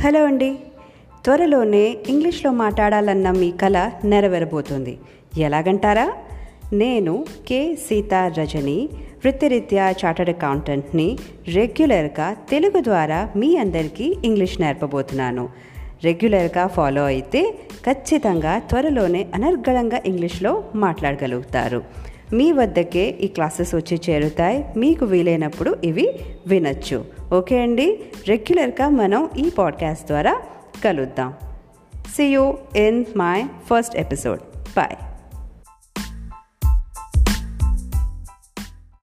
Hello అండి. త్వరలోనే ఇంగ్లీష్లో మాట్లాడాలన్న మీ కళ నెరవేరబోతుంది. ఎలాగంటారా? నేను కే సీతా రజని వృత్తిరీత్యా చార్టర్డ్ అకౌంటెంట్ని రెగ్యులర్గా తెలుగు ద్వారా మీ అందరికీ ఇంగ్లీష్ నేర్పబోతున్నాను. రెగ్యులర్గా ఫాలో అయితే ఖచ్చితంగా త్వరలోనే అనర్గళంగా ఇంగ్లీష్లో మాట్లాడగలుగుతారు. మీ వద్దకే ఈ క్లాసెస్ వచ్చి చేరుతాయి. మీకు వీలైనప్పుడు ఇవి వినొచ్చు. ఓకే అండి? రెగ్యులర్గా మనం ఈ పాడ్కాస్ట్ ద్వారా కలుద్దాం. See you in my first episode bye